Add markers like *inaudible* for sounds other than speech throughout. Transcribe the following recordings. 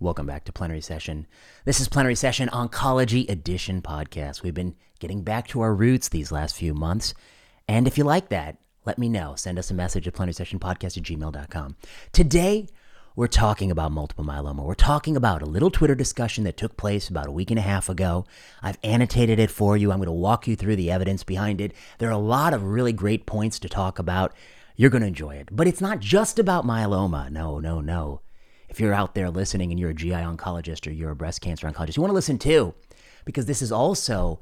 Welcome back to Plenary Session. This is Plenary Session Oncology Edition podcast. We've been getting back to our roots these last few months. And if you like that, let me know. Send us a message at plenarysessionpodcast at gmail.com. Today, we're talking about multiple myeloma. We're talking about a little Twitter discussion that took place about a week and a half ago. I've annotated it for you. I'm going to walk you through the evidence behind it. There are a lot of really great points to talk about. You're going to enjoy it. But it's not just about myeloma. No, no, no. If you're out there listening and you're a GI oncologist or you're a breast cancer oncologist, you want to listen too, because this is also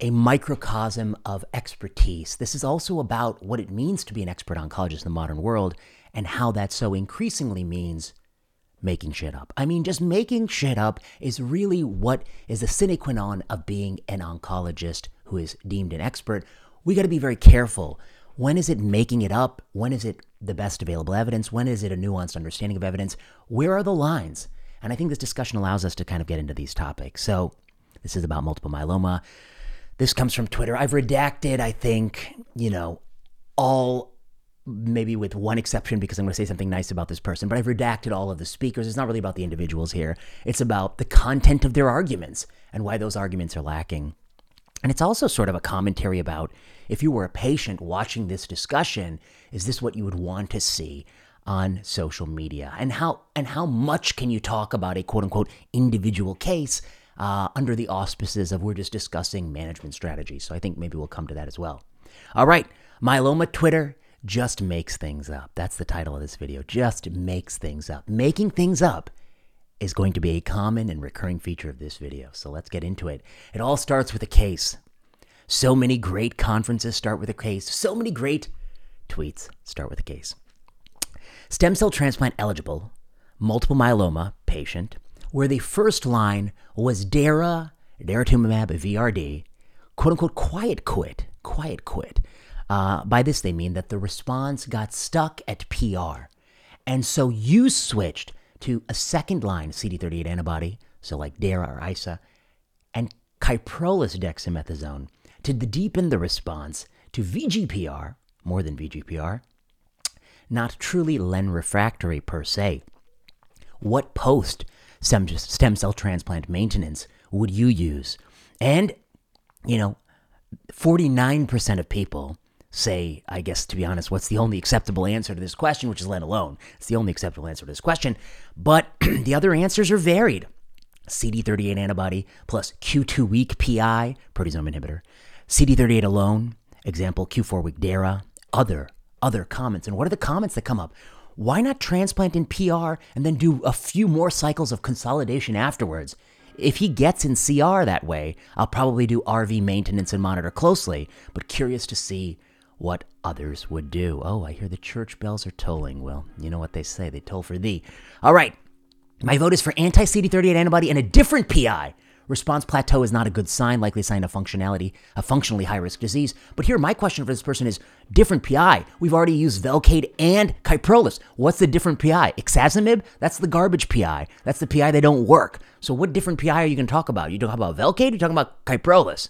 a microcosm of expertise. This is also about what it means to be an expert oncologist in the modern world and how that so increasingly means making shit up. I mean, just making shit up is really what is the sine qua non of being an oncologist who is deemed an expert. We got to be very careful when is it making it up? When is it the best available evidence? When is it a nuanced understanding of evidence? Where are the lines? And I think this discussion allows us to kind of get into these topics. So, this is about multiple myeloma. This comes from Twitter. I've redacted, I think, you know, all maybe with one exception because I'm going to say something nice about this person, but I've redacted all of the speakers. It's not really about the individuals here. It's about the content of their arguments and why those arguments are lacking. And it's also sort of a commentary about if you were a patient watching this discussion, is this what you would want to see on social media? And how and how much can you talk about a quote unquote individual case uh, under the auspices of we're just discussing management strategies? So I think maybe we'll come to that as well. All right, myeloma Twitter just makes things up. That's the title of this video. Just makes things up. Making things up is going to be a common and recurring feature of this video. So let's get into it. It all starts with a case. So many great conferences start with a case. So many great tweets start with a case. Stem cell transplant eligible, multiple myeloma patient, where the first line was Dara, daratumumab VRD, quote unquote, quiet quit, quiet quit. Uh, by this, they mean that the response got stuck at PR. And so you switched to a second line CD38 antibody, so like DARA or ISA, and Kyprolis dexamethasone to deepen the response to VGPR, more than VGPR, not truly len refractory per se. What post stem cell transplant maintenance would you use? And, you know, 49% of people say, I guess, to be honest, what's the only acceptable answer to this question, which is Len alone. It's the only acceptable answer to this question. But *clears throat* the other answers are varied. CD38 antibody plus Q2 week PI, proteasome inhibitor. CD38 alone, example Q4 week DARA, other, other comments. And what are the comments that come up? Why not transplant in PR and then do a few more cycles of consolidation afterwards? If he gets in CR that way, I'll probably do RV maintenance and monitor closely, but curious to see what others would do. Oh, I hear the church bells are tolling. Well, you know what they say, they toll for thee. All right, my vote is for anti CD38 antibody and a different PI. Response plateau is not a good sign, likely sign of functionality, a functionally high risk disease. But here, my question for this person is different PI. We've already used Velcade and Kyprolis. What's the different PI? Ixazomib? That's the garbage PI. That's the PI that don't work. So, what different PI are you going to talk about? You talk about Velcade? You talking about Kyprolis?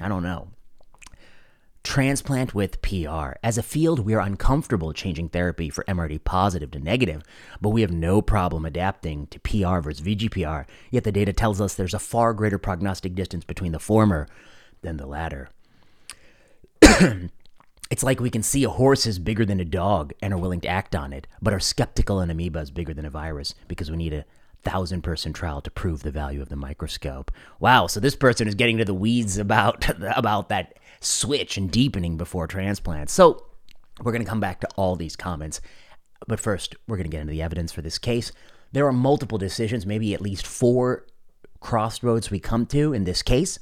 I don't know transplant with PR. As a field, we are uncomfortable changing therapy for MRD positive to negative, but we have no problem adapting to PR versus VGPR. Yet the data tells us there's a far greater prognostic distance between the former than the latter. *clears throat* it's like we can see a horse is bigger than a dog and are willing to act on it, but are skeptical an amoeba is bigger than a virus because we need a thousand person trial to prove the value of the microscope. Wow, so this person is getting to the weeds about *laughs* about that switch and deepening before transplant. So we're going to come back to all these comments. But first, we're going to get into the evidence for this case. There are multiple decisions, maybe at least four crossroads we come to in this case,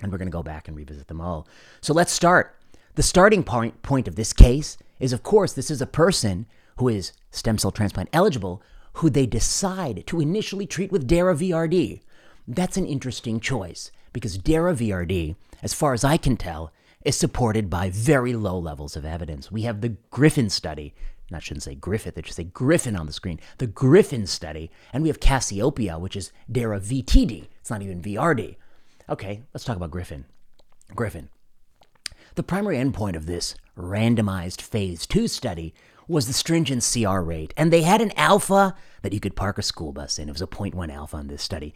and we're going to go back and revisit them all. So let's start. The starting point, point of this case is, of course, this is a person who is stem cell transplant eligible who they decide to initially treat with DARA VRD. That's an interesting choice because DARA VRD, as far as I can tell, is supported by very low levels of evidence. We have the Griffin study. I shouldn't say Griffith, I should say Griffin on the screen. The Griffin study. And we have Cassiopeia, which is DARA VTD. It's not even VRD. Okay, let's talk about Griffin. Griffin. The primary endpoint of this randomized phase 2 study was the stringent CR rate. And they had an alpha that you could park a school bus in. It was a 0.1 alpha in this study.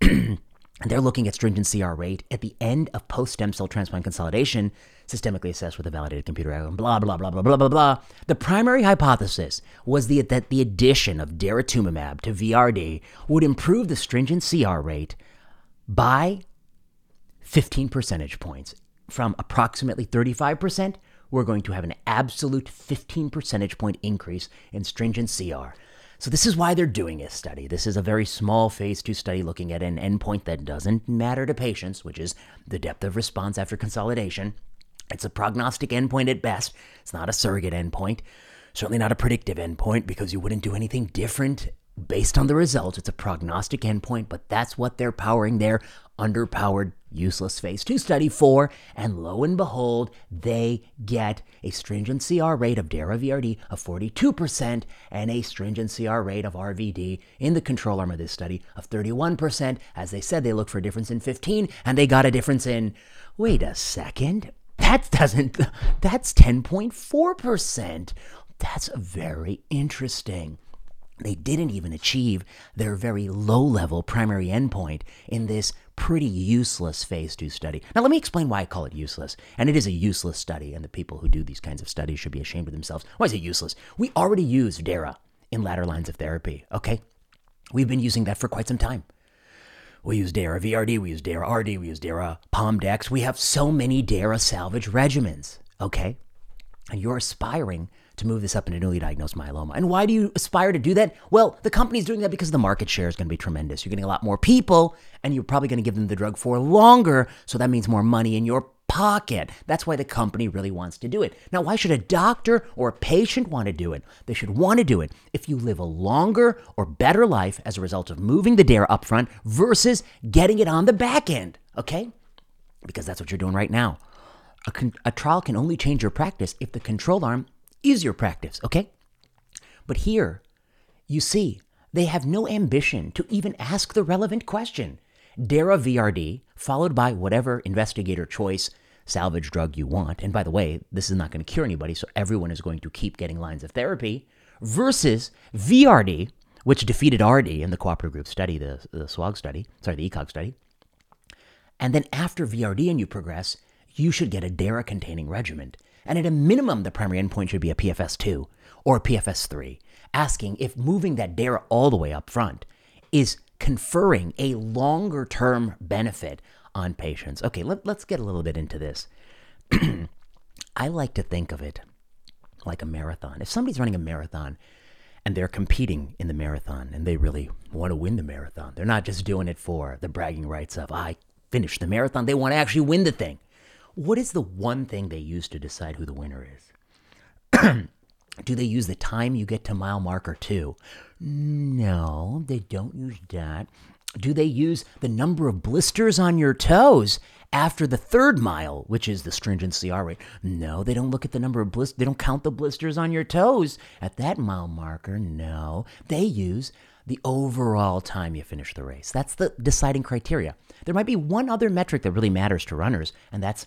and *clears throat* they're looking at stringent CR rate at the end of post stem cell transplant consolidation, systemically assessed with a validated computer algorithm, blah, blah, blah, blah, blah, blah, blah. The primary hypothesis was the, that the addition of daratumumab to VRD would improve the stringent CR rate by 15 percentage points from approximately 35%, we're going to have an absolute 15 percentage point increase in stringent CR. So, this is why they're doing this study. This is a very small phase two study looking at an endpoint that doesn't matter to patients, which is the depth of response after consolidation. It's a prognostic endpoint at best, it's not a surrogate endpoint. Certainly not a predictive endpoint because you wouldn't do anything different based on the results. It's a prognostic endpoint, but that's what they're powering their underpowered, useless phase two study for. And lo and behold, they get a stringent CR rate of DARA VRD of 42% and a stringent CR rate of RVD in the control arm of this study of 31%. As they said, they looked for a difference in 15, and they got a difference in, wait a second, that doesn't, that's 10.4%. That's very interesting. They didn't even achieve their very low level primary endpoint in this pretty useless phase two study. Now, let me explain why I call it useless. And it is a useless study, and the people who do these kinds of studies should be ashamed of themselves. Why is it useless? We already use DARA in latter lines of therapy, okay? We've been using that for quite some time. We use DARA VRD, we use DARA RD, we use DARA POMDEX. We have so many DARA salvage regimens, okay? And you're aspiring to move this up into newly diagnosed myeloma. And why do you aspire to do that? Well, the company's doing that because the market share is going to be tremendous. You're getting a lot more people, and you're probably going to give them the drug for longer. So that means more money in your pocket. That's why the company really wants to do it. Now, why should a doctor or a patient want to do it? They should want to do it if you live a longer or better life as a result of moving the DARE up front versus getting it on the back end, okay? Because that's what you're doing right now. A, con- a trial can only change your practice if the control arm is your practice, okay? But here, you see, they have no ambition to even ask the relevant question. DARA VRD, followed by whatever investigator choice salvage drug you want. And by the way, this is not going to cure anybody, so everyone is going to keep getting lines of therapy, versus VRD, which defeated RD in the cooperative group study, the, the SWOG study, sorry, the ECOG study. And then after VRD and you progress, you should get a DARA containing regimen. And at a minimum, the primary endpoint should be a PFS 2 or a PFS 3, asking if moving that DARA all the way up front is conferring a longer term benefit on patients. Okay, let, us get a little bit into this. *clears throat* I like to think of it like a marathon. If somebody's running a marathon and they're competing in the marathon and they really want to win the marathon, they're not just doing it for the bragging rights of, I finished the marathon, they want to actually win the thing. What is the one thing they use to decide who the winner is? *clears throat* Do they use the time you get to mile marker two? No, they don't use that. Do they use the number of blisters on your toes after the third mile, which is the stringent CR rate? No, they don't look at the number of blisters. They don't count the blisters on your toes at that mile marker. No, they use the overall time you finish the race. That's the deciding criteria. There might be one other metric that really matters to runners, and that's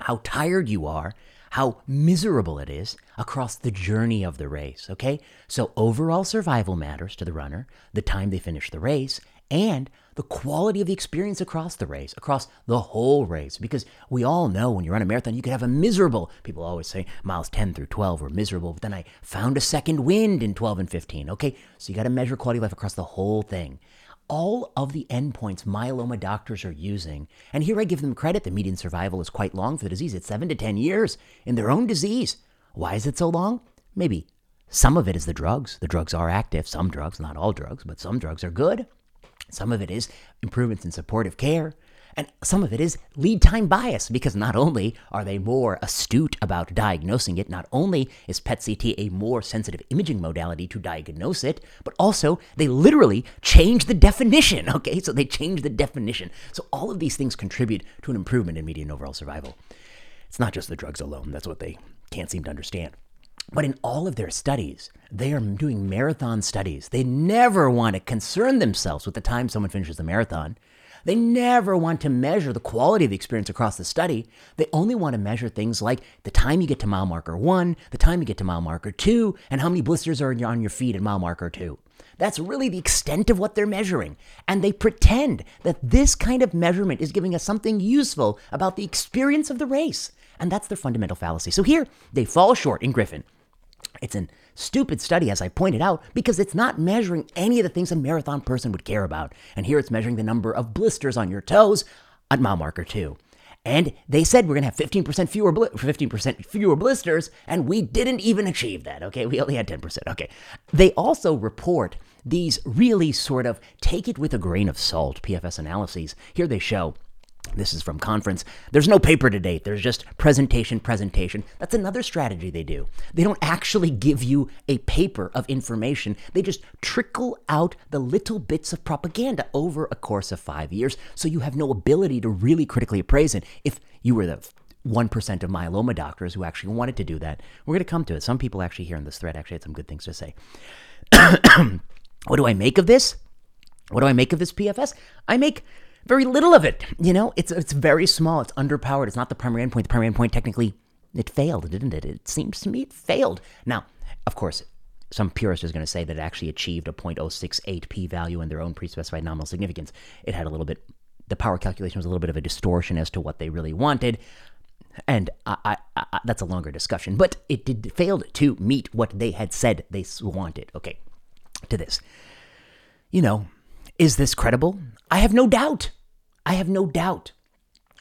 how tired you are, how miserable it is across the journey of the race, okay? So overall survival matters to the runner, the time they finish the race, and the quality of the experience across the race, across the whole race. Because we all know when you run a marathon, you can have a miserable, people always say miles 10 through 12 were miserable, but then I found a second wind in 12 and 15. Okay, so you got to measure quality of life across the whole thing all of the endpoints myeloma doctors are using. And here I give them credit. The median survival is quite long for the disease. It's seven to 10 years in their own disease. Why is it so long? Maybe some of it is the drugs. The drugs are active. Some drugs, not all drugs, but some drugs are good. Some of it is improvements in supportive care. And some of it is lead time bias because not only are they more astute about diagnosing it, not only is PET CT a more sensitive imaging modality to diagnose it, but also they literally change the definition. *laughs* Okay, so they change the definition. So all of these things contribute to an improvement in median overall survival. It's not just the drugs alone, that's what they can't seem to understand. But in all of their studies, they are doing marathon studies. They never want to concern themselves with the time someone finishes the marathon. They never want to measure the quality of the experience across the study. They only want to measure things like the time you get to mile marker one, the time you get to mile marker two, and how many blisters are on your feet at mile marker two. That's really the extent of what they're measuring. And they pretend that this kind of measurement is giving us something useful about the experience of the race. And that's their fundamental fallacy. So here, they fall short in Griffin. It's a stupid study, as I pointed out, because it's not measuring any of the things a marathon person would care about. And here it's measuring the number of blisters on your toes at mile marker two. And they said we're going to have 15% fewer 15% fewer blisters, and we didn't even achieve that. Okay, we only had 10%. Okay. They also report these really sort of take it with a grain of salt PFS analyses. Here they show this is from conference. There's no paper to date. There's just presentation, presentation. That's another strategy they do. They don't actually give you a paper of information. They just trickle out the little bits of propaganda over a course of five years. So you have no ability to really critically appraise it. If you were the 1% of myeloma doctors who actually wanted to do that, we're going to come to it. Some people actually here in this thread actually had some good things to say. *coughs* what do I make of this? What do I make of this PFS? I make very little of it. You know, it's it's very small. It's underpowered. It's not the primary endpoint. The primary endpoint technically it failed, didn't it? It seems to me it failed. Now, of course, some purist is going to say that it actually achieved a 0.068 p-value in their own pre-specified nominal significance. It had a little bit, the power calculation was a little bit of a distortion as to what they really wanted, and I, I, I, that's a longer discussion. But it did failed to meet what they had said they wanted. Okay, to this, you know, is this credible? I have no doubt. I have no doubt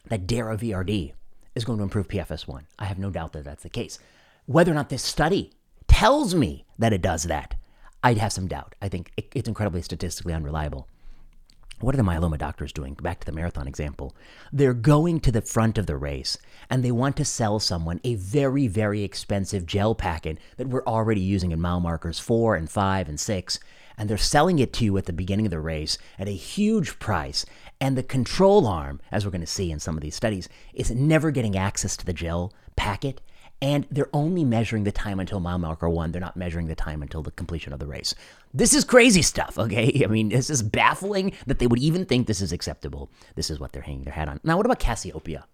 that DARA VRD is going to improve PFS1. I have no doubt that that's the case. Whether or not this study tells me that it does that, I'd have some doubt. I think it's incredibly statistically unreliable. What are the myeloma doctors doing? Back to the marathon example. They're going to the front of the race and they want to sell someone a very, very expensive gel packet that we're already using in mile markers four and five and six and they're selling it to you at the beginning of the race at a huge price. And the control arm, as we're going to see in some of these studies, is never getting access to the gel packet. And they're only measuring the time until mile marker one. They're not measuring the time until the completion of the race. This is crazy stuff, okay? *laughs* I mean, this is baffling that they would even think this is acceptable. This is what they're hanging their hat on. Now, what about Cassiopeia?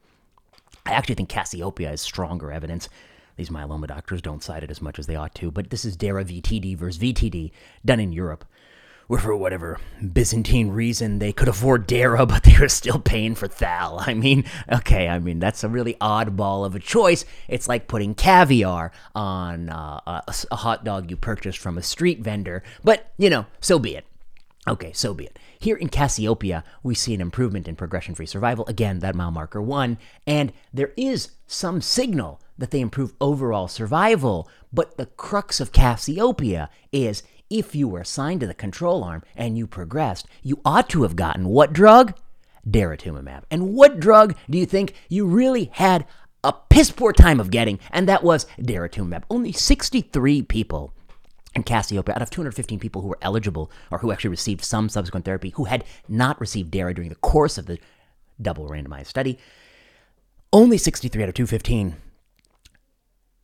I actually think Cassiopeia is stronger evidence these myeloma doctors don't cite it as much as they ought to, but this is DARA VTD versus VTD done in Europe. Where for whatever Byzantine reason they could afford Dara, but they were still paying for Thal. I mean, okay, I mean that's a really oddball of a choice. It's like putting caviar on uh, a, a hot dog you purchased from a street vendor, but you know, so be it. Okay, so be it. Here in Cassiopeia, we see an improvement in progression free survival. Again, that mile marker one. And there is some signal that they improve overall survival. But the crux of Cassiopeia is if you were assigned to the control arm and you progressed, you ought to have gotten what drug? Daratumumab. And what drug do you think you really had a piss poor time of getting? And that was daratumumab. Only 63 people in Cassiopeia, out of 215 people who were eligible or who actually received some subsequent therapy, who had not received DARA during the course of the double randomized study, only 63 out of 215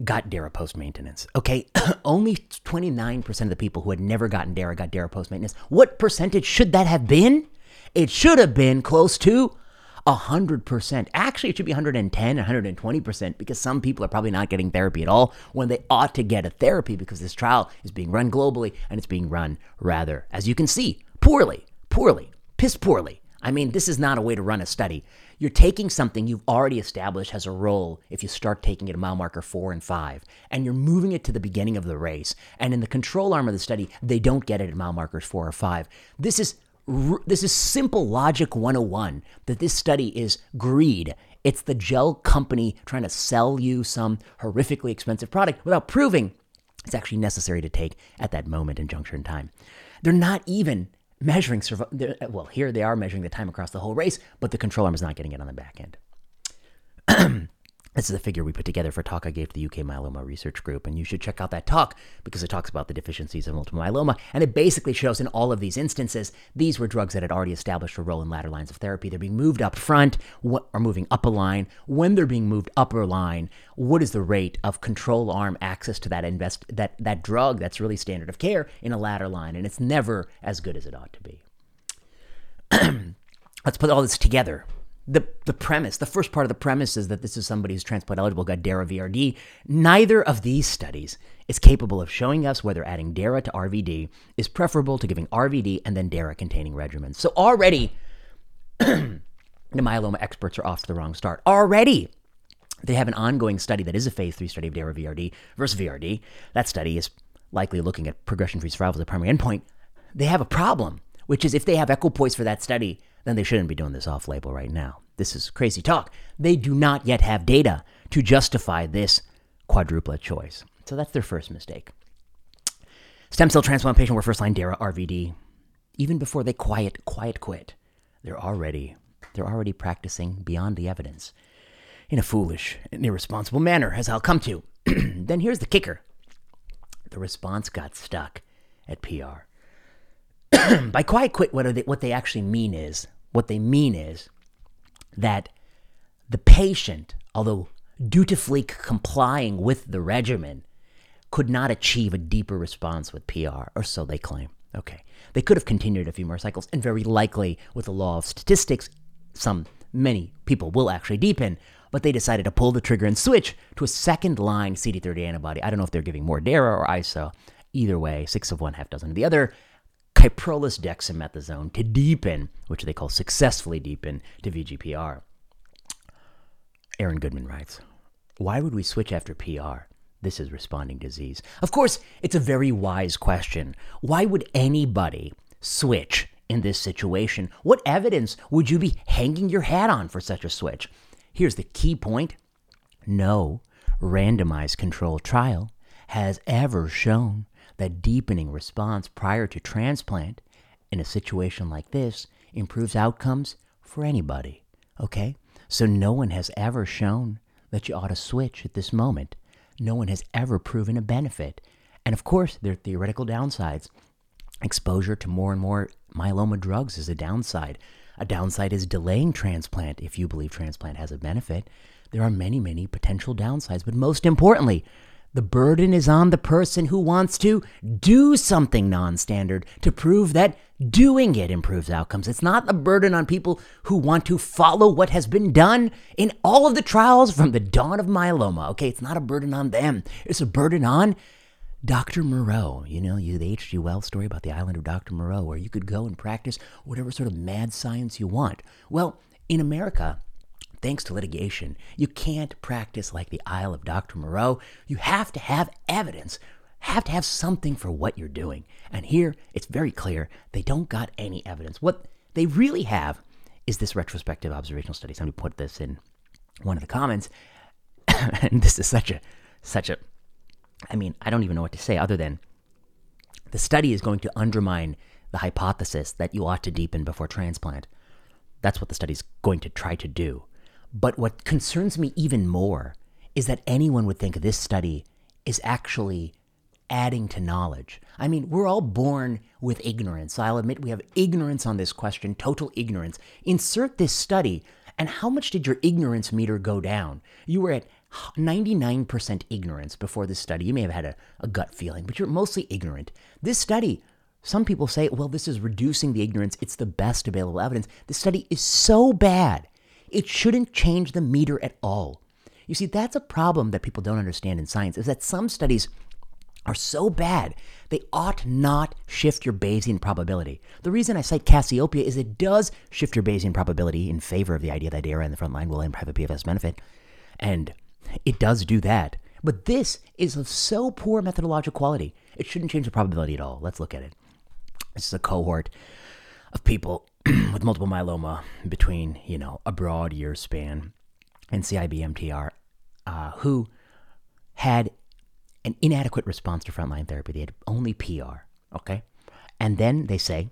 got DARA post maintenance. Okay, *coughs* only 29% of the people who had never gotten DARA got DARA post maintenance. What percentage should that have been? It should have been close to 100%. Actually, it should be 110, 120% because some people are probably not getting therapy at all when they ought to get a therapy because this trial is being run globally and it's being run rather, as you can see, poorly, poorly, piss poorly. I mean, this is not a way to run a study. You're taking something you've already established has a role if you start taking it at mile marker four and five, and you're moving it to the beginning of the race. And in the control arm of the study, they don't get it at mile markers four or five. This is this is simple logic 101 that this study is greed. It's the gel company trying to sell you some horrifically expensive product without proving it's actually necessary to take at that moment and juncture in time. They're not even measuring. Well, here they are measuring the time across the whole race, but the control arm is not getting it on the back end. *clears throat* This is a figure we put together for a talk I gave to the UK Myeloma Research Group, and you should check out that talk because it talks about the deficiencies of multiple myeloma. And it basically shows in all of these instances, these were drugs that had already established a role in latter lines of therapy. They're being moved up front or moving up a line. When they're being moved up a line, what is the rate of control arm access to that invest that, that drug that's really standard of care in a latter line? And it's never as good as it ought to be. *clears throat* let's put all this together. The, the premise, the first part of the premise is that this is somebody who's transplant eligible, got DARA VRD. Neither of these studies is capable of showing us whether adding DARA to RVD is preferable to giving RVD and then DARA containing regimens. So already, *clears throat* the myeloma experts are off to the wrong start. Already, they have an ongoing study that is a phase three study of DARA VRD versus VRD. That study is likely looking at progression free survival as a primary endpoint. They have a problem, which is if they have equipoise for that study, then they shouldn't be doing this off label right now. This is crazy talk. They do not yet have data to justify this quadruplet choice. So that's their first mistake. Stem cell transplant patient were first line DARA RVD. Even before they quiet quiet quit, they're already they're already practicing beyond the evidence in a foolish and irresponsible manner, as I'll come to. *clears throat* then here's the kicker. The response got stuck at PR. By quiet quit, what, they, what they actually mean is, what they mean is that the patient, although dutifully complying with the regimen, could not achieve a deeper response with PR, or so they claim. Okay. They could have continued a few more cycles, and very likely, with the law of statistics, some, many people will actually deepen, but they decided to pull the trigger and switch to a second line CD30 antibody. I don't know if they're giving more DARA or ISO. Either way, six of one, half dozen of the other. Kyprolis dexamethasone to deepen, which they call successfully deepen, to VGPR. Aaron Goodman writes, Why would we switch after PR? This is responding disease. Of course, it's a very wise question. Why would anybody switch in this situation? What evidence would you be hanging your hat on for such a switch? Here's the key point no randomized controlled trial has ever shown that deepening response prior to transplant in a situation like this improves outcomes for anybody. Okay? So no one has ever shown that you ought to switch at this moment. No one has ever proven a benefit. And of course, there are theoretical downsides. Exposure to more and more myeloma drugs is a downside. A downside is delaying transplant if you believe transplant has a benefit. There are many, many potential downsides, but most importantly, the burden is on the person who wants to do something non standard to prove that doing it improves outcomes. It's not the burden on people who want to follow what has been done in all of the trials from the dawn of myeloma. Okay, it's not a burden on them, it's a burden on Dr. Moreau, you know, you the H.G. Wells story about the island of Dr. Moreau, where you could go and practice whatever sort of mad science you want. Well, in America, thanks to litigation, you can't practice like the Isle of Dr. Moreau. You have to have evidence, have to have something for what you're doing. And here, it's very clear they don't got any evidence. What they really have is this retrospective observational study. Somebody put this in one of the comments, *laughs* and this is such a such a I mean, I don't even know what to say other than the study is going to undermine the hypothesis that you ought to deepen before transplant. That's what the study's going to try to do. But what concerns me even more is that anyone would think this study is actually adding to knowledge. I mean, we're all born with ignorance. I'll admit we have ignorance on this question, total ignorance. Insert this study, and how much did your ignorance meter go down? You were at 99% ignorance before this study. You may have had a, a, gut feeling, but you're mostly ignorant. This study, some people say, well, this is reducing the ignorance. It's the best available evidence. This study is so bad, it shouldn't change the meter at all. You see, that's a problem that people don't understand in science, is that some studies are so bad, they ought not shift your Bayesian probability. The reason I cite Cassiopeia is it does shift your Bayesian probability in favor of the idea that DARA in the front line will have a PFS benefit. And it does do that. But this is of so poor methodological quality, it shouldn't change the probability at all. Let's look at it. This is a cohort of people *clears throat* with multiple myeloma between, you know, a broad year span and CIBMTR uh, who had an inadequate response to frontline therapy. They had only PR, okay? And then they say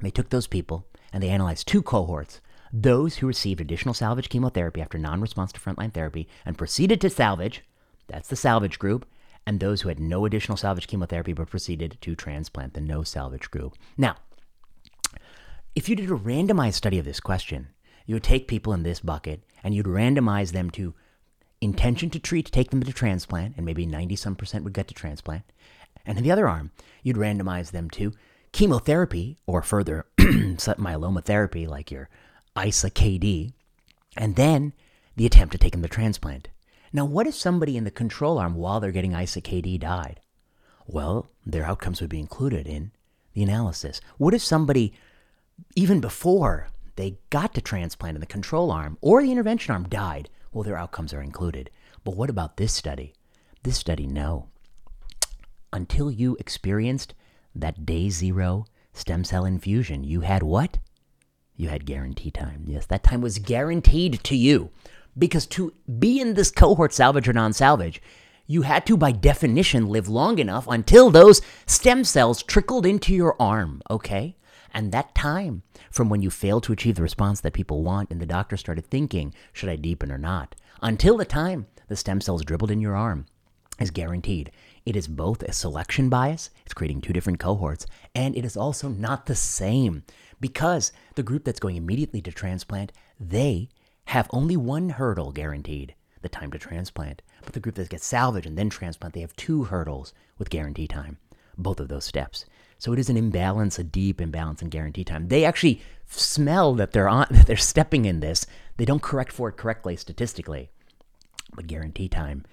they took those people and they analyzed two cohorts those who received additional salvage chemotherapy after non response to frontline therapy and proceeded to salvage, that's the salvage group, and those who had no additional salvage chemotherapy but proceeded to transplant, the no salvage group. Now, if you did a randomized study of this question, you would take people in this bucket and you'd randomize them to intention to treat, take them to transplant, and maybe 90 some percent would get to transplant. And in the other arm, you'd randomize them to chemotherapy or further *clears throat* myeloma therapy, like your ISA KD, and then the attempt to take them to transplant. Now, what if somebody in the control arm while they're getting ISA KD died? Well, their outcomes would be included in the analysis. What if somebody, even before they got to transplant in the control arm or the intervention arm, died? Well, their outcomes are included. But what about this study? This study, no. Until you experienced that day zero stem cell infusion, you had what? You had guarantee time. Yes, that time was guaranteed to you. Because to be in this cohort, salvage or non salvage, you had to, by definition, live long enough until those stem cells trickled into your arm, okay? And that time from when you failed to achieve the response that people want and the doctor started thinking, should I deepen or not, until the time the stem cells dribbled in your arm is guaranteed. It is both a selection bias, it's creating two different cohorts, and it is also not the same because the group that's going immediately to transplant, they have only one hurdle guaranteed the time to transplant. But the group that gets salvage and then transplant, they have two hurdles with guarantee time, both of those steps. So it is an imbalance, a deep imbalance in guarantee time. They actually smell that they're on, *laughs* that they're stepping in this. They don't correct for it correctly statistically, but guarantee time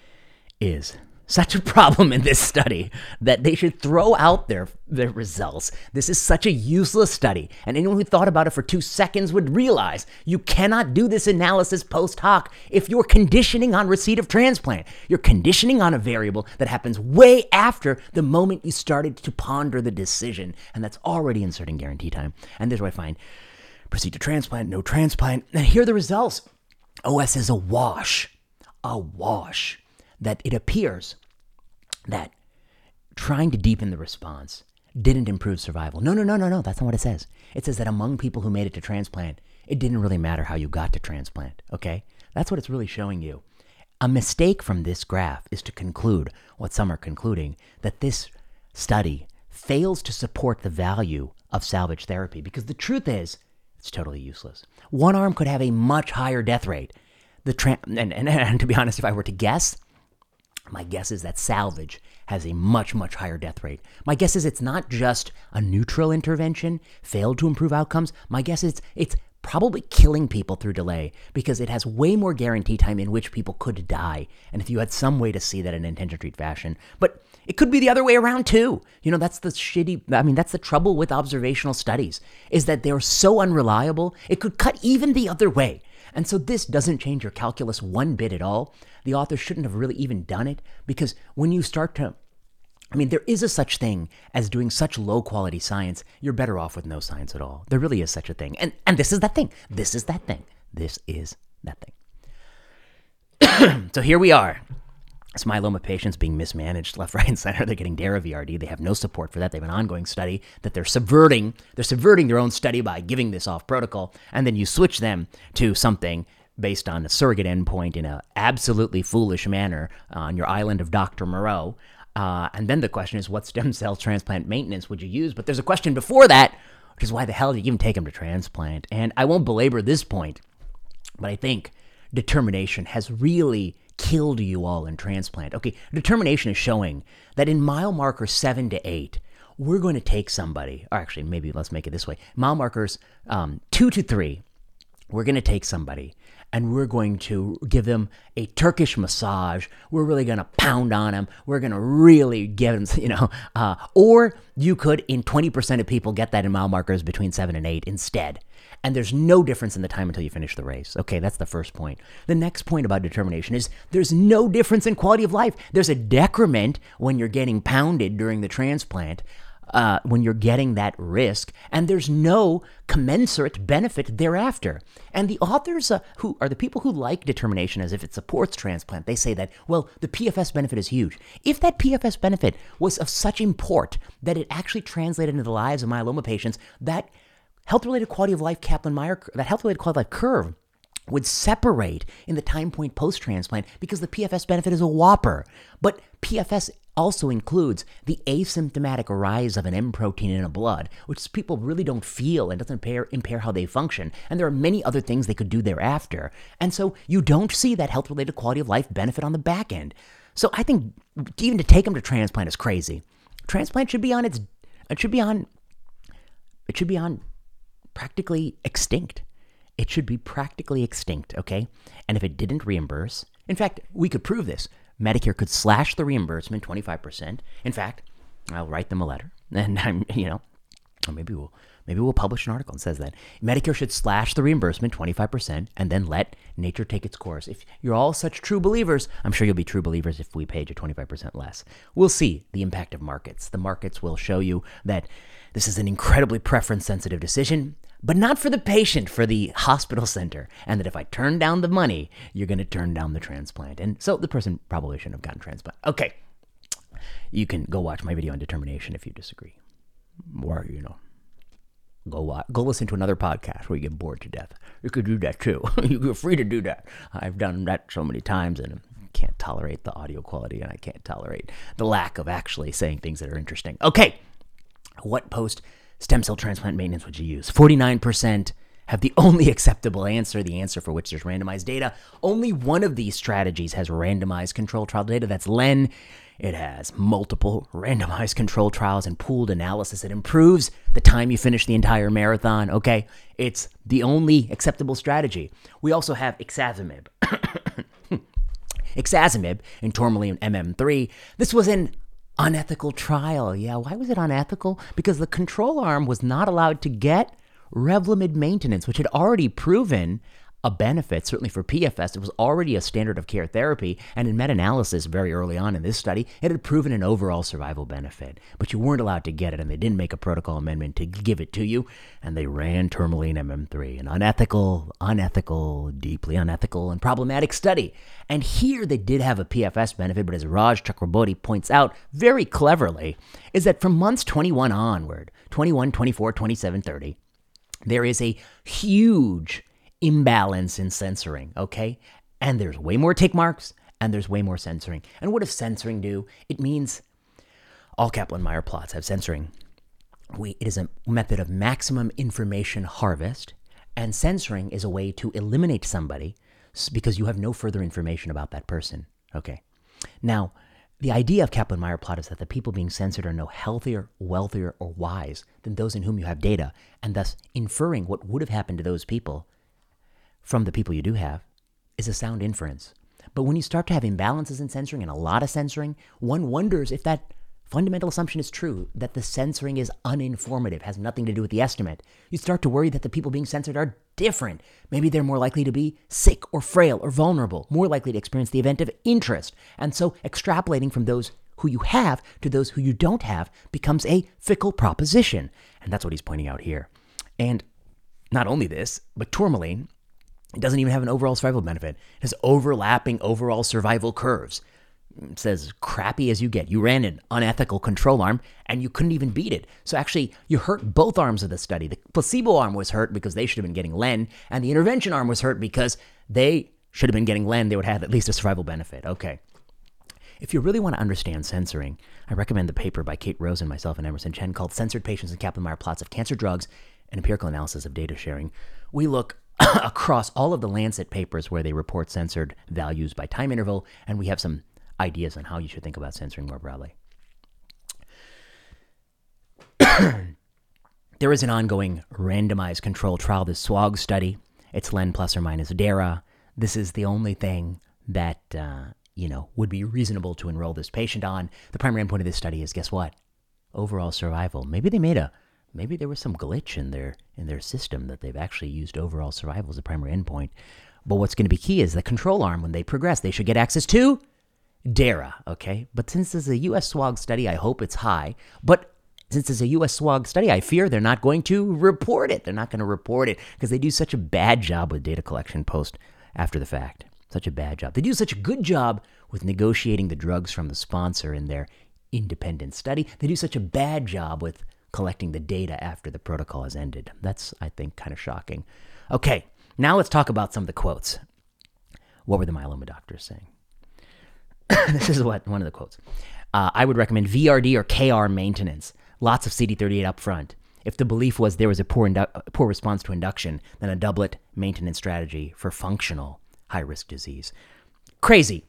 is such a problem in this study that they should throw out their, their results. This is such a useless study, and anyone who thought about it for two seconds would realize you cannot do this analysis post hoc if you're conditioning on receipt of transplant. You're conditioning on a variable that happens way after the moment you started to ponder the decision, and that's already inserting guarantee time. And there's where I find proceed to transplant, no transplant, and here are the results. OS is a wash, a wash that it appears that trying to deepen the response didn't improve survival. No, no, no, no, no. That's not what it says. It says that among people who made it to transplant, it didn't really matter how you got to transplant. Okay? That's what it's really showing you. A mistake from this graph is to conclude what some are concluding that this study fails to support the value of salvage therapy because the truth is it's totally useless. One arm could have a much higher death rate. The tra- and, and, *laughs* and to be honest, if I were to guess, my guess is that salvage has a much, much higher death rate. My guess is it's not just a neutral intervention failed to improve outcomes. My guess is it's probably killing people through delay because it has way more guarantee time in which people could die. And if you had some way to see that in intention treat fashion, but it could be the other way around too. You know, that's the shitty, I mean, that's the trouble with observational studies is that they're so unreliable, it could cut even the other way. And so this doesn't change your calculus one bit at all. The author shouldn't have really even done it because when you start to I mean, there is a such thing as doing such low quality science. You're better off with no science at all. There really is such a thing. And and this is that thing. This is that thing. This is that thing. *clears throat* so here we are myeloma patients being mismanaged left, *laughs* right, and center. They're getting DARA VRD. They have no support for that. They have an ongoing study that they're subverting. They're subverting their own study by giving this off protocol, and then you switch them to something based on a surrogate endpoint in an absolutely foolish manner on your island of Dr. Moreau. Uh, and then the question is, what stem cell transplant maintenance would you use? But there's a question before that, which is why the hell did you even take them to transplant? And I won't belabor this point, but I think determination has really killed you all in transplant. Okay, determination is showing that in mile markers seven to eight, we're going to take somebody, or actually, maybe let's make it this way mile markers um, two to three, we're going to take somebody and we're going to give them a Turkish massage. We're really going to pound on them. We're going to really give them, you know, *laughs* uh, or you could, in 20% of people, get that in mile markers between seven and eight instead. And there's no difference in the time until you finish the race. Okay, that's the first point. The next point about determination is there's no difference in quality of life. There's a decrement when you're getting pounded during the transplant uh, when you're getting that risk, and there's no commensurate benefit thereafter. And the authors uh, who are the people who like determination as if it supports transplant, they say that, well, the PFS benefit is huge. If that PFS benefit was of such import that it actually translated into the lives of myeloma patients, that health related quality of life Kaplan Meier, that health related quality of life curve would separate in the time point post transplant because the PFS benefit is a whopper. But PFS also includes the asymptomatic rise of an M protein in a blood, which people really don't feel and doesn't impair, impair how they function. And there are many other things they could do thereafter. And so you don't see that health related quality of life benefit on the back end. So I think even to take them to transplant is crazy. Transplant should be on its, it should be on, it should be on practically extinct. It should be practically extinct, okay? And if it didn't reimburse, in fact, we could prove this. Medicare could slash the reimbursement 25%. In fact, I'll write them a letter *laughs* and I'm, you know, maybe we'll maybe we'll publish an article that says that Medicare should slash the reimbursement 25% and then let nature take its course. If you're all such true believers, I'm sure you'll be true believers if we paid you 25% less. We'll see the impact of markets. The markets will show you that this is an incredibly preference sensitive decision, but not for the patient, for the hospital center. And that if I turn down the money, you're going to turn down the transplant. And so the person probably shouldn't have gotten transplant. Okay. You can go watch my video on determination if you disagree. Or, you know, go watch, go listen to another podcast where you get bored to death. You could do that too. *laughs* You're free to do that. I've done that so many times and can't tolerate the audio quality and I can't tolerate the lack of actually saying things that are interesting. Okay. What post stem cell transplant maintenance would you use? 49% have the *laughs* only acceptable answer, the answer for which there's randomized data. Only one of these strategies has randomized control trial data. That's LEN. It has multiple *laughs* randomized control trials and pooled analysis. It improves the time you finish the entire marathon. Okay, it's the only acceptable strategy. We also have ixazomib. *coughs* ixazomib in tourmaline MM3. This was an unethical trial. Yeah, why was it unethical? Because the control arm was not allowed to get Revlimid maintenance, which had already proven a benefit, certainly for PFS. It was already a standard of care therapy, and in meta analysis very early on in this study, it had proven an overall survival benefit. But you weren't allowed to get it, and they didn't make a protocol amendment to give it to you, and they ran Tourmaline MM3, an unethical, unethical, deeply unethical, and problematic study. And here they did have a PFS benefit, but as Raj Chakraborty points out very cleverly, is that from months 21 onward, 21, 24, 27, 30, there is a huge imbalance in censoring, okay? And there's way more tick marks and there's way more censoring. And what does censoring do? It means all Kaplan Meier plots have censoring. We, it is a method of maximum information harvest, and censoring is a way to eliminate somebody because you have no further information about that person. Okay. Now, the idea of Kaplan Meier plot is that the people being censored are no healthier, wealthier, or wise than those in whom you have data, and thus inferring what would have happened to those people from the people you do have is a sound inference. But when you start to have imbalances in censoring and a lot of censoring, one wonders if that fundamental assumption is true that the censoring is uninformative, has nothing to do with the estimate. You start to worry that the people being censored are different. Maybe they're more likely to be sick or frail or vulnerable, more likely to experience the event of interest. And so extrapolating from those who you have to those who you don't have becomes a fickle proposition. And that's what he's pointing out here. And not only this, but tourmaline it doesn't even have an overall survival benefit. It has overlapping overall survival curves. It says crappy as you get. You ran an unethical control arm and you couldn't even beat it. So actually, you hurt both arms of the study. The placebo arm was hurt because they should have been getting Len, and the intervention arm was hurt because they should have been getting Len. They would have at least a survival benefit. Okay. If you really want to understand censoring, I recommend the paper by Kate Rose and myself and Emerson Chen called Censored Patients and Kaplan Meier Plots of Cancer Drugs and Empirical Analysis of Data Sharing. We look *coughs* across all of the Lancet papers where they report censored values by time interval, and we have some ideas on how you should think about censoring more broadly. *coughs* there is an ongoing randomized control trial, the SWOG study. It's Len plus or minus DARA. This is the only thing that, uh, you know, would be reasonable to enroll this patient on. The primary endpoint of this study is guess what? Overall survival. Maybe they made a maybe there was some glitch in their in their system that they've actually used overall survival as a primary endpoint. But what's going to be key is the control arm. When they progress, they should get access to DARA. Okay, but since this is a U.S. SWOG study, I hope it's high. But since it's a U.S. SWOG study, I fear they're not going to report it. They're not going to report it because they do such a bad job with data collection post after the fact. Such a bad job. They do such a good job with negotiating the drugs from the sponsor in their independent study. They do such a bad job with collecting the data after the protocol has ended. That's, I think, kind of shocking. Okay, now let's talk about some of the quotes. What were the myeloma doctors saying? *coughs* this is what one of the quotes. Uh, I would recommend VRD or KR maintenance. Lots of CD38 up front. If the belief was there was a poor, indu- poor response to induction, then a doublet maintenance strategy for functional high risk disease. Crazy.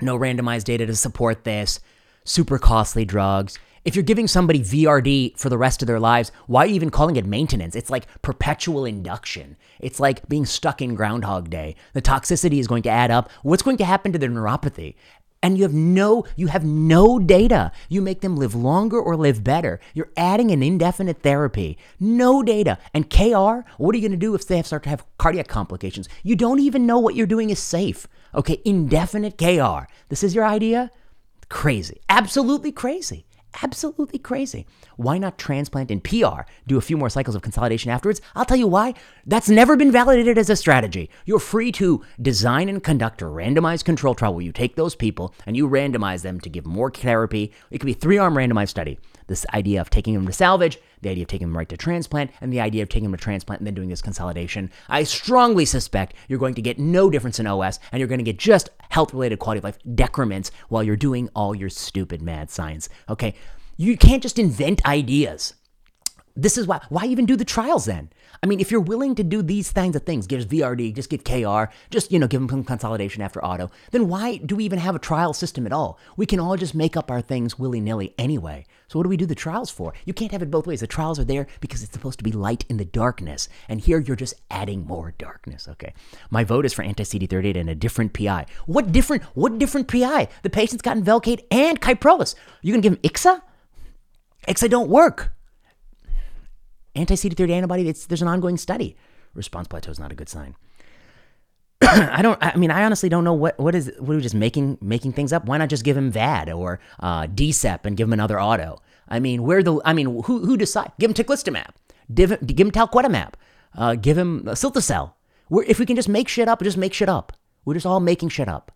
No randomized data to support this. Super costly drugs If you're giving somebody VRD for the rest of their lives, why are you even calling it maintenance? It's like perpetual induction. It's like being stuck in Groundhog Day. The toxicity is going to add up. What's going to happen to their neuropathy? and you have no you have no data you make them live longer or live better you're adding an indefinite therapy no data and kr what are you going to do if they have start to have cardiac complications you don't even know what you're doing is safe okay indefinite kr this is your idea crazy absolutely crazy absolutely crazy. Why not transplant in PR? Do a few more cycles of consolidation afterwards? I'll tell you why. That's never been validated as a strategy. You're free to design and conduct a randomized control trial where you take those people and you randomize them to give more therapy. It could be three arm randomized study. This idea of taking them to salvage, the idea of taking them right to transplant, and the idea of taking them to transplant and then doing this consolidation. I strongly suspect you're going to get no difference in OS and you're going to get just health related quality of life decrements while you're doing all your stupid mad science. Okay? You can't just invent ideas. This is why why even do the trials then? I mean, if you're willing to do these kinds of things, give VRD, just give KR, just you know, give them some consolidation after auto, then why do we even have a trial system at all? We can all just make up our things willy nilly anyway. So what do we do the trials for? You can't have it both ways. The trials are there because it's supposed to be light in the darkness, and here you're just adding more darkness. Okay, my vote is for anti-CD38 and a different PI. What different? What different PI? The patient's gotten Velcade and Kyprolis. You're gonna give him ixa? ixa don't work. Anti CD38 antibody, there's an ongoing study. Response plateau is not a good sign. *coughs* I don't. I mean, I honestly don't know what what is. What are we just making making things up? Why not just give him VAD or uh, DCEP and give him another auto? I mean, where the? I mean, who who decide? Give him teclistamab. Give him, give him talquetamab. Uh, give him cilta-cel. We're, if we can just make shit up, just make shit up. We're just all making shit up.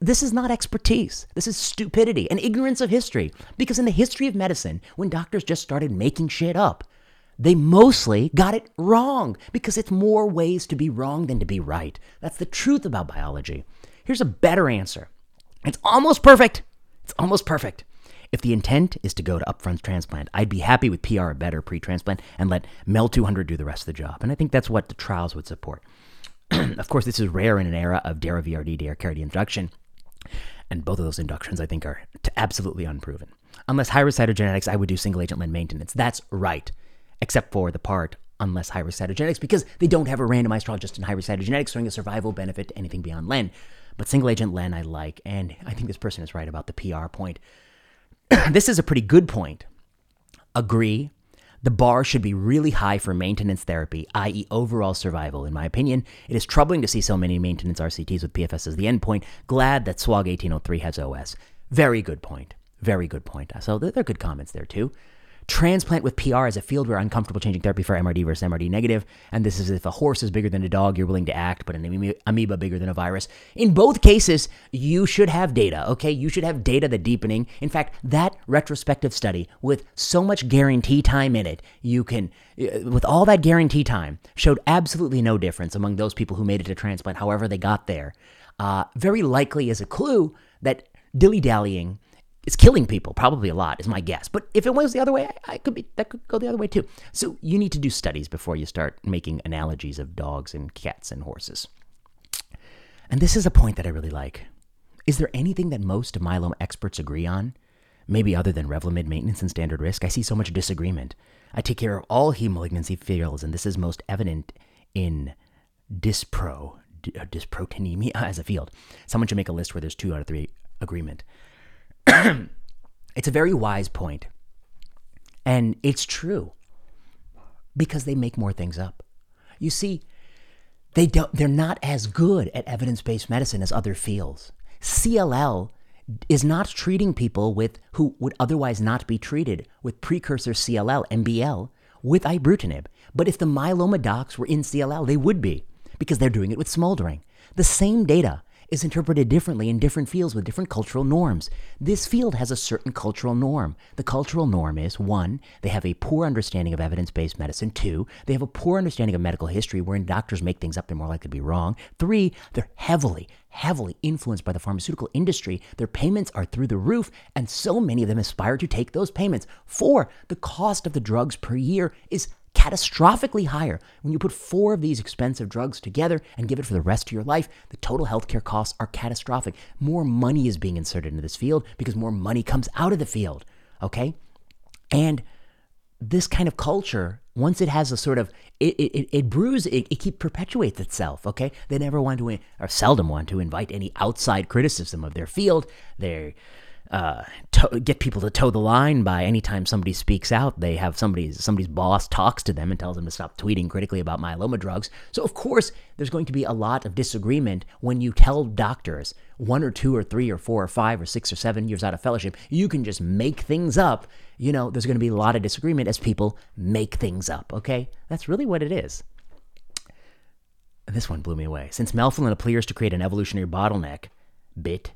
This is not expertise. This is stupidity and ignorance of history. Because in the history of medicine, when doctors just started making shit up, they mostly got it wrong because it's more ways to be wrong than to be right. That's the truth about biology. Here's a better answer it's almost perfect. It's almost perfect. If the intent is to go to upfront transplant, I'd be happy with PR better pre transplant and let MEL 200 do the rest of the job. And I think that's what the trials would support. *clears throat* of course, this is rare in an era of DARA VRD, DARA CARD induction. And both of those inductions, I think, are absolutely unproven. Unless high risk cytogenetics, I would do single agent len maintenance. That's right except for the part unless high risk cytogenetics, because they don't have a randomized trial just in high risk cytogenetics showing a survival benefit to anything beyond Len. But single agent Len I like, and I think this person is right about the PR point. *clears throat* this is a pretty good point. Agree. The bar should be really high for maintenance therapy, i.e., overall survival. In my opinion, it is troubling to see so many maintenance RCTs with PFS as the endpoint. Glad that SWOG 1803 has OS. Very good point. Very good point. So they're good comments there, too. Transplant with PR is a field where uncomfortable changing therapy for MRD versus MRD negative, and this is if a horse is bigger than a dog, you're willing to act, but an amoeba bigger than a virus. In both cases, you should have data, okay? You should have data that deepening. In fact, that retrospective study with so much guarantee time in it, you can, uh, with all that guarantee time, showed absolutely no difference among those people who made it to transplant, however they got there. Uh, very likely is a clue that dilly dallying it's killing people, probably a lot, is my guess. But if it was the other way, I, I, could be that could go the other way too. So you need to do studies before you start making analogies of dogs and cats and horses. And this is a point that I really like. Is there anything that most myeloma experts agree on? Maybe other than Revlimid maintenance and standard risk, I see so much disagreement. I take care of all heme malignancy fields, and this is most evident in dyspro, uh, dysproteinemia *laughs* as a field. Someone should make a list where there's two out of three agreement. *clears throat* it's a very wise point. And it's true because they make more things up. You see, they don't they're not as good at evidence-based medicine as other fields. CLL is not treating people with who would otherwise not be treated with precursor CLL, MBL, with ibrutinib. But if the myeloma docs were in CLL, they would be because they're doing it with smoldering. The same data is interpreted differently in different fields with different cultural norms. This field has a certain cultural norm. The cultural norm is one, they have a poor understanding of evidence based medicine. Two, they have a poor understanding of medical history wherein doctors make things up, they're more likely to be wrong. Three, they're heavily, heavily influenced by the pharmaceutical industry. Their payments are through the roof, and so many of them aspire to take those payments. Four, the cost of the drugs per year is catastrophically higher. When you put four of these expensive drugs together and give it for the rest of your life, the total healthcare costs are catastrophic. More money is being inserted into this field because more money comes out of the field. Okay. And this kind of culture, once it has a sort of, it, it, it brews, it, it keep perpetuates itself. Okay. They never want to, or seldom want to invite any outside criticism of their field. They uh, to- get people to toe the line by anytime somebody speaks out. They have somebody's somebody's boss talks to them and tells them to stop tweeting critically about myeloma drugs. So of course, there's going to be a lot of disagreement when you tell doctors one or two or three or four or five or six or seven years out of fellowship, you can just make things up. You know, there's going to be a lot of disagreement as people make things up. Okay, that's really what it is. This one blew me away. Since melphalan appears to create an evolutionary bottleneck, bit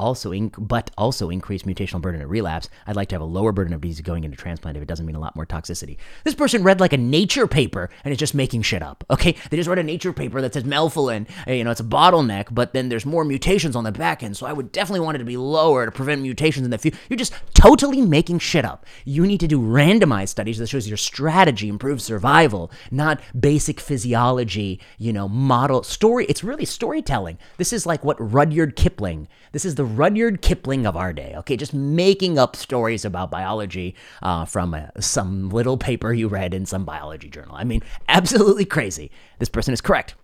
also inc- but also increase mutational burden at relapse. I'd like to have a lower burden of disease going into transplant if it doesn't mean a lot more toxicity. This person read like a nature paper and is just making shit up. Okay, they just read a nature paper that says melphalan, you know, it's a bottleneck, but then there's more mutations on the back end. So I would definitely want it to be lower to prevent mutations in the future. You're just totally making shit up. You need to do randomized studies that shows your strategy improves survival, not basic physiology, you know, model story. It's really storytelling. This is like what Rudyard Kipling. This is the Rudyard Kipling of our day, okay? Just making up stories about biology uh, from uh, some little paper you read in some biology journal. I mean, absolutely crazy. This person is correct.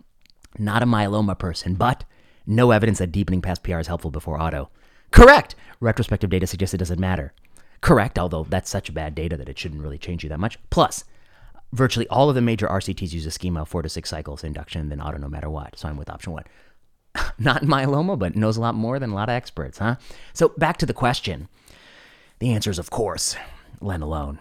Not a myeloma person, but no evidence that deepening past PR is helpful before auto. Correct. Retrospective data suggests it doesn't matter. Correct, although that's such bad data that it shouldn't really change you that much. Plus, virtually all of the major RCTs use a schema of four to six cycles induction, then auto no matter what. So I'm with option one. *laughs* not myeloma, but knows a lot more than a lot of experts, huh? So back to the question. The answer is, of course, Len alone.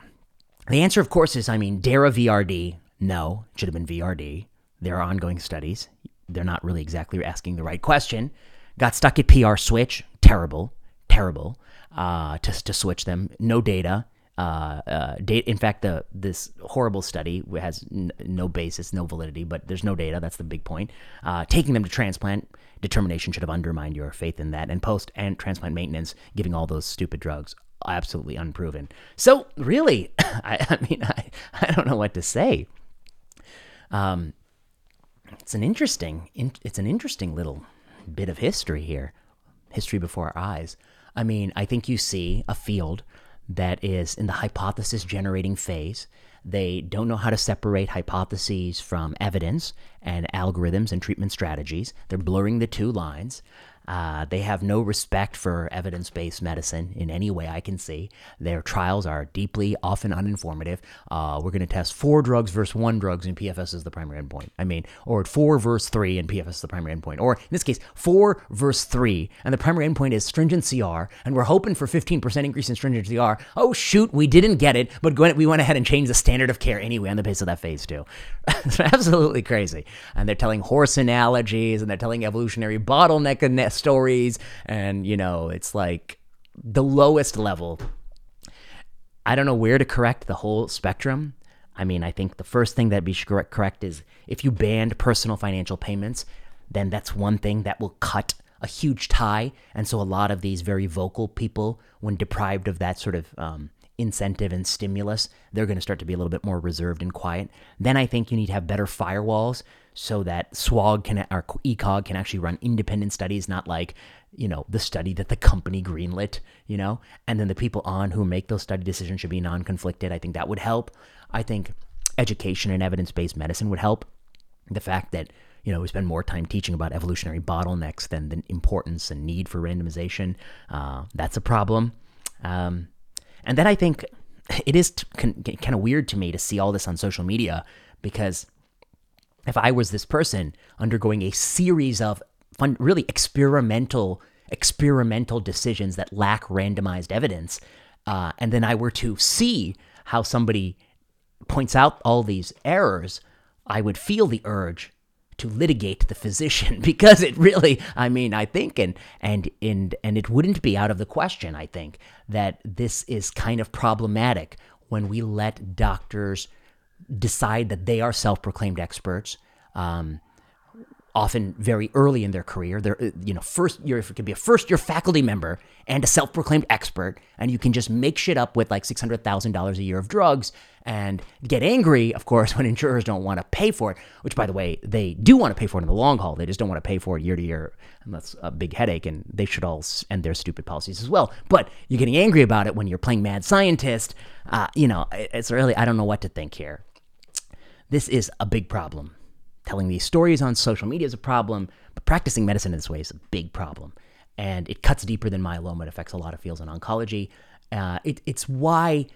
The answer, of course, is I mean, DARA VRD, no, it should have been VRD. There are ongoing studies. They're not really exactly asking the right question. Got stuck at PR switch, terrible, terrible. Uh, to, to switch them, no data. Uh, uh. In fact, the this horrible study has n- no basis, no validity, but there's no data. That's the big point. Uh, taking them to transplant determination should have undermined your faith in that, and post and transplant maintenance, giving all those stupid drugs, absolutely unproven. So really, *laughs* I, I mean, I, I don't know what to say. Um, it's an interesting, it's an interesting little bit of history here, history before our eyes. I mean, I think you see a field that is in the hypothesis generating phase. They don't know how to separate hypotheses from evidence and algorithms and treatment strategies. They're blurring the two lines. Uh, they have no respect for evidence based medicine in any way I can see. Their trials are deeply, often uninformative. Uh, we're going to test four drugs versus one drugs, and PFS is the primary endpoint. I mean, or four versus three, and PFS is the primary endpoint. Or in this case, four versus three, and the primary endpoint is stringent CR, and we're hoping for 15% increase in stringent CR. Oh, shoot, we didn't get it, but we went ahead and changed the standard of care anyway on the basis of that phase two. *laughs* it's absolutely crazy. And they're telling horse analogies, and they're telling evolutionary bottleneck stories and you know it's like the lowest level. I don't know where to correct the whole spectrum. I mean i think the first thing that we should correct is if you banned personal financial payments then that's one thing that will cut a huge tie. And so a lot of these very vocal people when deprived of that sort of um, incentive and stimulus they're going to start to be a little bit more reserved and quiet then i think you need to have better firewalls so that SWOG can or ECOG can actually run independent studies, not like you know the study that the company greenlit, you know, and then the people on who make those study decisions should be non-conflicted. I think that would help. I think education and evidence-based medicine would help. The fact that you know we spend more time teaching about evolutionary bottlenecks than the importance and need for randomization, uh, that's a problem. Um, and then I think *laughs* it is t- kind of weird to me to see all this on social media because if I was this person undergoing a series of fun, really experimental experimental decisions that lack randomized evidence, uh, and then I were to see how somebody points out all these errors, I would feel the urge to litigate the physician *laughs* because it really i mean i think and and and and it wouldn't be out of the question i think that this is kind of problematic when we let doctors decide that they are self proclaimed experts. Um, often very early in their career. They're, uh, you know, first year, if it could be a first year faculty member and a self proclaimed expert, and you can just make shit up with like $600,000 a year of drugs and get angry, of course, *laughs* when insurers don't want to pay for it, which, by the way, they do want to pay for it in the long haul. They just don't want to pay for it year to year. And that's a big headache, and they should all end their stupid policies as well. But you're getting angry about it when you're playing mad scientist. Uh, you know, it's really, I don't know what to think here. This is a big problem. Telling these stories on social media is a problem, but practicing medicine in this way is a big problem. And it cuts deeper than myeloma. It affects a lot of fields in oncology. Uh, it, it's why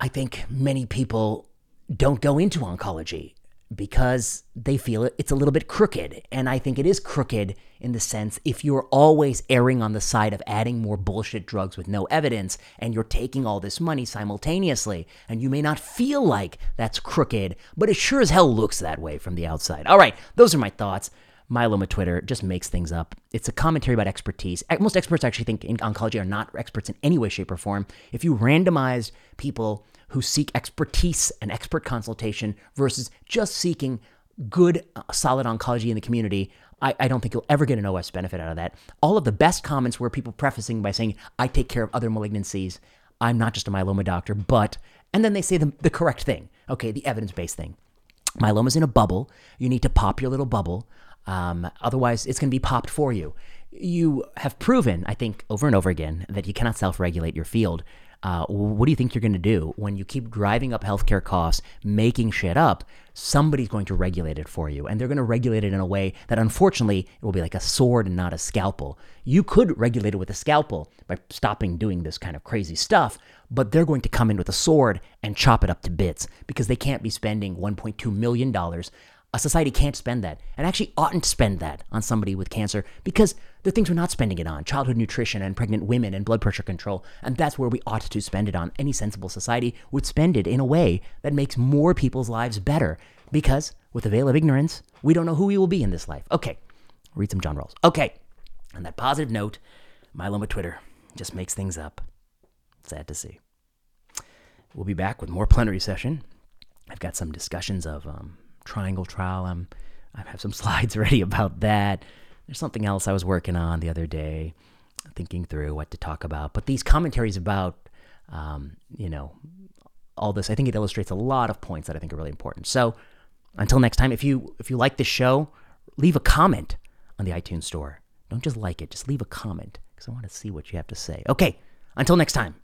I think many people don't go into oncology because they feel it, it's a little bit crooked. And I think it is crooked in the sense if you're always erring on the side of adding more bullshit drugs with no evidence and you're taking all this money simultaneously, and you may not feel like that's crooked, but it sure as hell looks that way from the outside. All right, those are my thoughts. Myeloma Twitter just makes things up. It's a commentary about expertise. Most experts actually think in oncology are not experts in any way, shape, or form. If you randomize people who seek expertise and expert consultation versus just seeking good, uh, solid oncology in the community, I, I, don't think you'll ever get an OS benefit out of that. All of the best comments were people prefacing by saying, I take care of other malignancies. I'm not just a myeloma doctor, but, and then they say the, the correct thing. Okay, the evidence based thing. Myeloma's in a bubble. You need to pop your little bubble. Um, otherwise, it's going to be popped for you. You have proven, I think, over and over again, that you cannot self regulate your field. Uh, what do you think you're going to do when you keep driving up healthcare costs, making shit up? Somebody's going to regulate it for you, and they're going to regulate it in a way that unfortunately it will be like a sword and not a scalpel. You could regulate it with a scalpel by stopping doing this kind of crazy stuff, but they're going to come in with a sword and chop it up to bits because they can't be spending 1.2 million dollars a society can't spend that and actually oughtn't spend that on somebody with cancer because the things we're not spending it on childhood nutrition and pregnant women and blood pressure control. And that's where we ought to spend it on. Any sensible society would spend it in a way that makes more people's lives better because with the veil of ignorance, we don't know who we will be in this life. Okay, read some John Rawls. Okay, on that positive note, myeloma Twitter just makes things up. Sad to see. We'll be back with more plenary session. I've got some discussions of um, triangle trial. I'm I have some *laughs* slides ready about that. There's something else I was working on the other day, thinking through what to talk about. But these commentaries about, um, you know, all this, I think it illustrates a lot of points that I think are really important. So until next time, if you if you like this show, leave a comment on the iTunes store. Don't just like it, just leave a comment because I want to see what you have to say. Okay, until next time.